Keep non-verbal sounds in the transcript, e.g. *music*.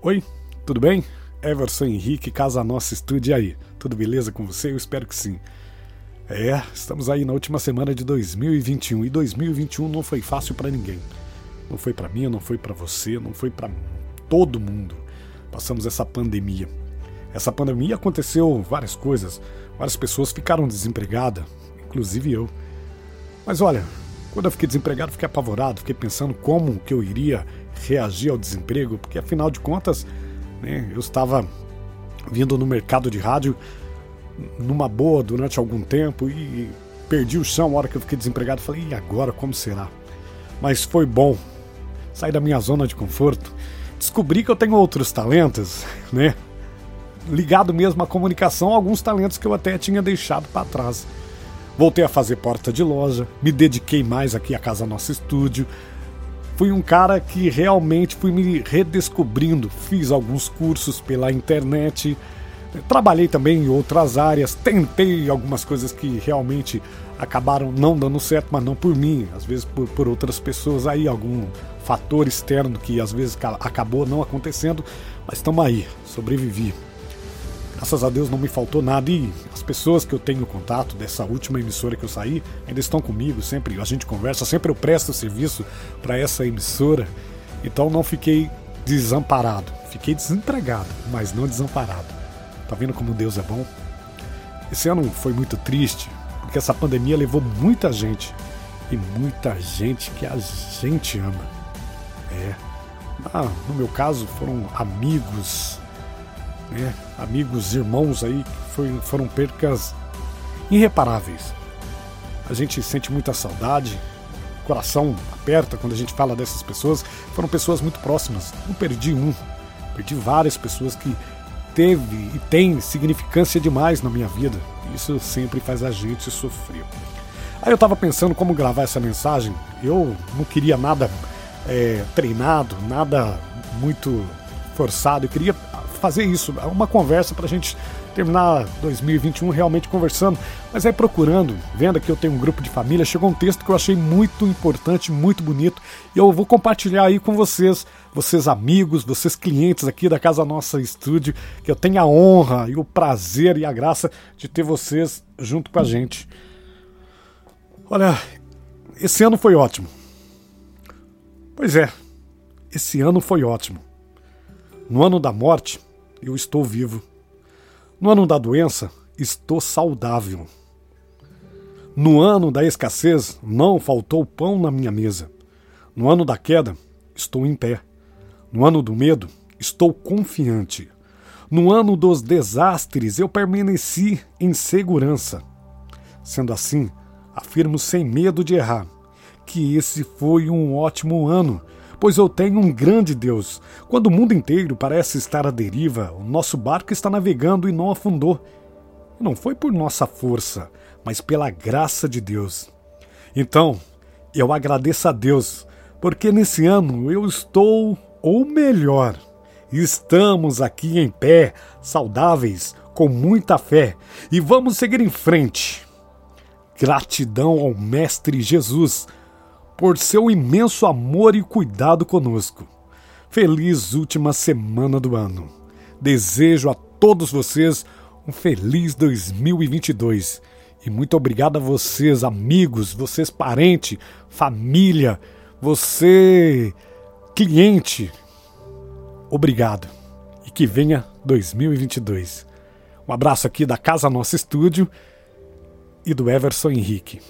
Oi, tudo bem? Everson Henrique, Casa Nossa Estúdio aí. Tudo beleza com você? Eu espero que sim. É, estamos aí na última semana de 2021 e 2021 não foi fácil para ninguém. Não foi para mim, não foi para você, não foi para todo mundo. Passamos essa pandemia. Essa pandemia aconteceu várias coisas. Várias pessoas ficaram desempregadas, inclusive eu. Mas olha, quando eu fiquei desempregado, fiquei apavorado, fiquei pensando como que eu iria reagir ao desemprego, porque afinal de contas, né, eu estava vindo no mercado de rádio numa boa durante algum tempo e perdi o chão na hora que eu fiquei desempregado. Falei, e agora como será? Mas foi bom sair da minha zona de conforto, descobri que eu tenho outros talentos, *laughs* né? Ligado mesmo à comunicação, alguns talentos que eu até tinha deixado para trás. Voltei a fazer porta de loja, me dediquei mais aqui à Casa Nosso Estúdio, fui um cara que realmente fui me redescobrindo. Fiz alguns cursos pela internet, trabalhei também em outras áreas, tentei algumas coisas que realmente acabaram não dando certo, mas não por mim, às vezes por, por outras pessoas aí, algum fator externo que às vezes acabou não acontecendo, mas estamos aí, sobrevivi. Graças a Deus não me faltou nada e as pessoas que eu tenho contato dessa última emissora que eu saí ainda estão comigo, sempre a gente conversa, sempre eu presto serviço para essa emissora. Então não fiquei desamparado, fiquei desempregado, mas não desamparado. Tá vendo como Deus é bom? Esse ano foi muito triste, porque essa pandemia levou muita gente e muita gente que a gente ama. É. Ah, no meu caso foram amigos, né? amigos, irmãos aí, que foi, foram percas irreparáveis. A gente sente muita saudade, coração aperta quando a gente fala dessas pessoas. Foram pessoas muito próximas. Não perdi um, perdi várias pessoas que teve e tem significância demais na minha vida. Isso sempre faz a gente sofrer. Aí eu estava pensando como gravar essa mensagem. Eu não queria nada é, treinado, nada muito forçado. Eu queria fazer isso, uma conversa para a gente terminar 2021 realmente conversando. Mas aí procurando, vendo que eu tenho um grupo de família, chegou um texto que eu achei muito importante, muito bonito, e eu vou compartilhar aí com vocês, vocês amigos, vocês clientes aqui da Casa Nossa Estúdio, que eu tenho a honra e o prazer e a graça de ter vocês junto com a gente. Olha, esse ano foi ótimo. Pois é, esse ano foi ótimo. No ano da morte, eu estou vivo. No ano da doença, estou saudável. No ano da escassez, não faltou pão na minha mesa. No ano da queda, estou em pé. No ano do medo, estou confiante. No ano dos desastres, eu permaneci em segurança. Sendo assim, afirmo sem medo de errar que esse foi um ótimo ano pois eu tenho um grande Deus. Quando o mundo inteiro parece estar à deriva, o nosso barco está navegando e não afundou. Não foi por nossa força, mas pela graça de Deus. Então, eu agradeço a Deus, porque nesse ano eu estou, ou melhor, estamos aqui em pé, saudáveis, com muita fé, e vamos seguir em frente. Gratidão ao Mestre Jesus por seu imenso amor e cuidado conosco. Feliz última semana do ano. Desejo a todos vocês um feliz 2022 e muito obrigado a vocês, amigos, vocês parente, família, você cliente. Obrigado e que venha 2022. Um abraço aqui da Casa Nossa Estúdio e do Everson Henrique.